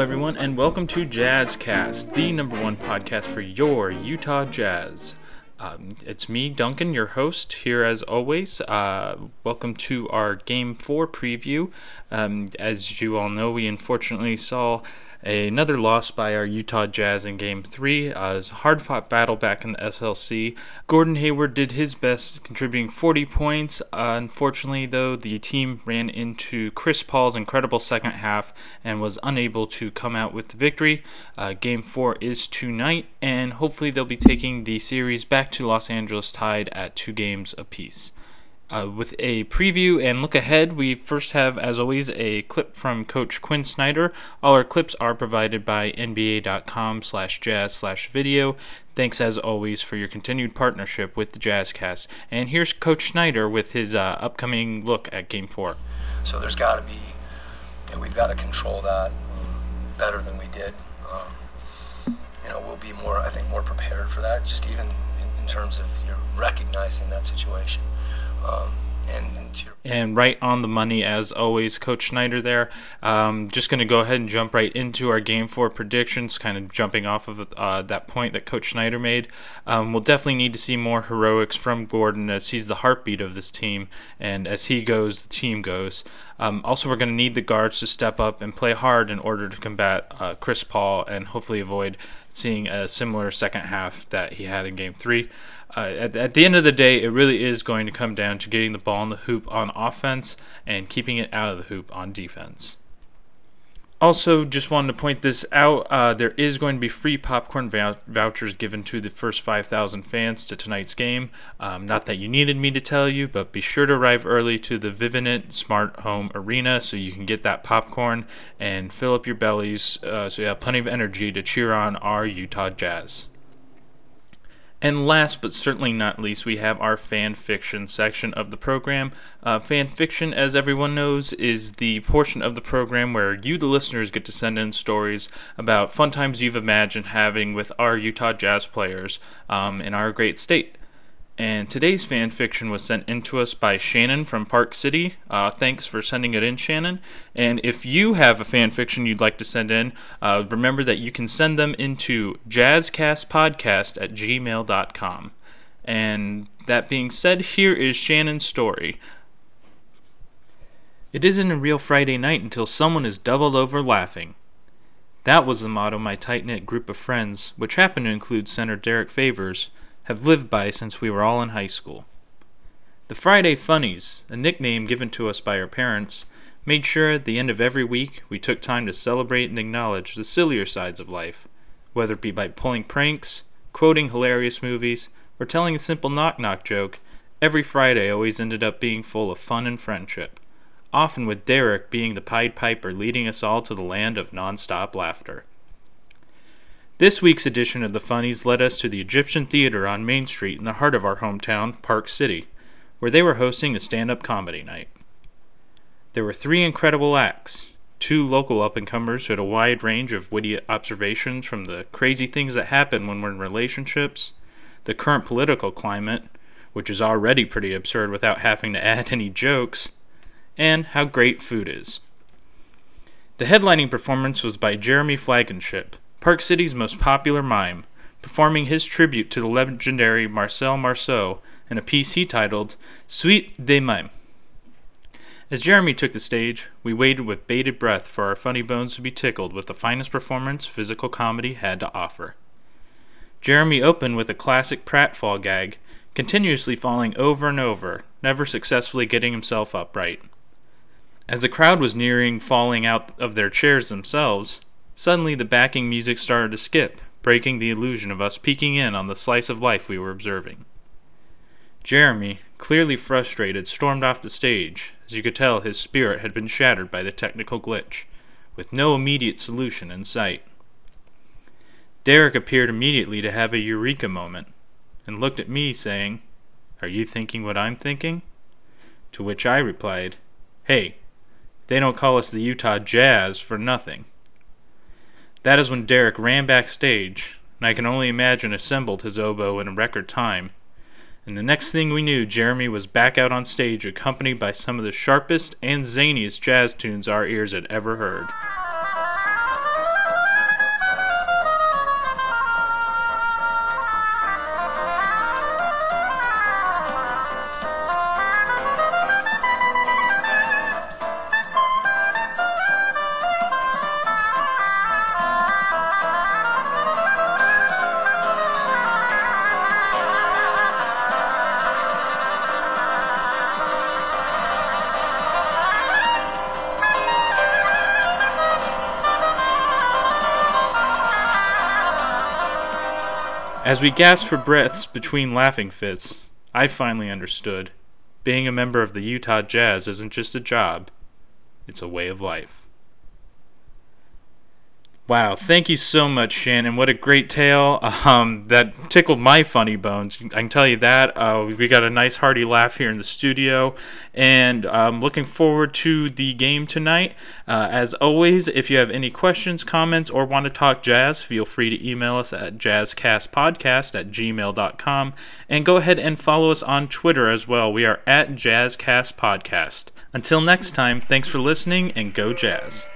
Everyone, and welcome to Jazzcast, the number one podcast for your Utah Jazz. Um, it's me, Duncan, your host, here as always. Uh, welcome to our Game 4 preview. Um, as you all know, we unfortunately saw Another loss by our Utah Jazz in Game 3. Uh, a hard fought battle back in the SLC. Gordon Hayward did his best, contributing 40 points. Uh, unfortunately, though, the team ran into Chris Paul's incredible second half and was unable to come out with the victory. Uh, game 4 is tonight, and hopefully, they'll be taking the series back to Los Angeles tied at two games apiece. Uh, with a preview and look ahead, we first have, as always, a clip from Coach Quinn Snyder. All our clips are provided by nba.com slash jazz slash video. Thanks, as always, for your continued partnership with the Jazzcast. And here's Coach Snyder with his uh, upcoming look at Game 4. So there's got to be, you know, we've got to control that better than we did. Um, you know, we'll be more, I think, more prepared for that, just even in, in terms of you know, recognizing that situation. Um, and, and, right on the money as always, Coach Snyder there. Um, just going to go ahead and jump right into our game four predictions, kind of jumping off of uh, that point that Coach Snyder made. Um, we'll definitely need to see more heroics from Gordon as he's the heartbeat of this team, and as he goes, the team goes. Um, also, we're going to need the guards to step up and play hard in order to combat uh, Chris Paul and hopefully avoid seeing a similar second half that he had in game three uh, at, at the end of the day, it really is going to come down to getting the ball in the hoop on offense and keeping it out of the hoop on defense. Also, just wanted to point this out. Uh, there is going to be free popcorn vouchers given to the first 5,000 fans to tonight's game. Um, not that you needed me to tell you, but be sure to arrive early to the Vivint Smart Home Arena so you can get that popcorn and fill up your bellies uh, so you have plenty of energy to cheer on our Utah Jazz. And last but certainly not least, we have our fan fiction section of the program. Uh, fan fiction, as everyone knows, is the portion of the program where you, the listeners, get to send in stories about fun times you've imagined having with our Utah Jazz players um, in our great state. And today's fan fiction was sent in to us by Shannon from Park City. Uh, thanks for sending it in, Shannon. And if you have a fan fiction you'd like to send in, uh, remember that you can send them into jazzcastpodcast at gmail.com. And that being said, here is Shannon's story. It isn't a real Friday night until someone is doubled over laughing. That was the motto my tight knit group of friends, which happened to include Senator Derrick Favors, have lived by since we were all in high school. The Friday Funnies, a nickname given to us by our parents, made sure at the end of every week we took time to celebrate and acknowledge the sillier sides of life, whether it be by pulling pranks, quoting hilarious movies, or telling a simple knock knock joke. Every Friday always ended up being full of fun and friendship, often with Derrick being the Pied Piper leading us all to the land of non-stop laughter. This week's edition of the Funnies led us to the Egyptian Theater on Main Street in the heart of our hometown, Park City, where they were hosting a stand up comedy night. There were three incredible acts two local up and comers who had a wide range of witty observations from the crazy things that happen when we're in relationships, the current political climate, which is already pretty absurd without having to add any jokes, and how great food is. The headlining performance was by Jeremy Flagonship Park City's most popular mime, performing his tribute to the legendary Marcel Marceau in a piece he titled Suite des Mimes. As Jeremy took the stage, we waited with bated breath for our funny bones to be tickled with the finest performance physical comedy had to offer. Jeremy opened with a classic pratfall gag, continuously falling over and over, never successfully getting himself upright. As the crowd was nearing falling out of their chairs themselves, Suddenly, the backing music started to skip, breaking the illusion of us peeking in on the slice of life we were observing. Jeremy, clearly frustrated, stormed off the stage, as you could tell his spirit had been shattered by the technical glitch, with no immediate solution in sight. Derrick appeared immediately to have a eureka moment, and looked at me, saying, Are you thinking what I'm thinking? To which I replied, Hey, they don't call us the Utah Jazz for nothing. That is when Derrick ran backstage, and I can only imagine assembled his oboe in record time. And the next thing we knew, Jeremy was back out on stage, accompanied by some of the sharpest and zaniest jazz tunes our ears had ever heard. As we gasped for breaths between laughing fits, I finally understood. Being a member of the Utah Jazz isn't just a job, it's a way of life. Wow, thank you so much, Shannon. What a great tale. Um, that tickled my funny bones. I can tell you that. Uh, we got a nice hearty laugh here in the studio, and I'm looking forward to the game tonight. Uh, as always, if you have any questions, comments, or want to talk jazz, feel free to email us at jazzcastpodcast at gmail.com, and go ahead and follow us on Twitter as well. We are at jazzcastpodcast. Until next time, thanks for listening, and go jazz.